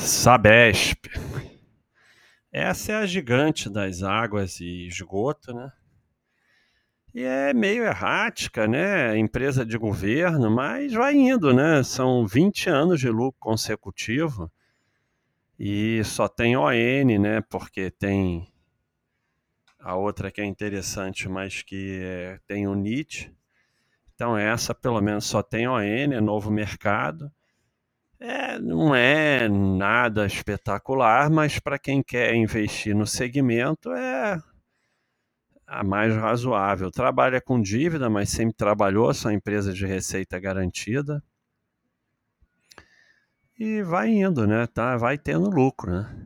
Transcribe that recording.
Sabesp. Essa é a gigante das águas e esgoto, né? E é meio errática, né? Empresa de governo, mas vai indo, né? São 20 anos de lucro consecutivo e só tem ON, né? Porque tem a outra que é interessante, mas que é, tem o NIT. Então essa pelo menos só tem ON, é novo mercado. É, não é nada espetacular, mas para quem quer investir no segmento é a mais razoável. Trabalha com dívida, mas sempre trabalhou, são empresa de receita garantida. E vai indo, né? Tá, vai tendo lucro, né?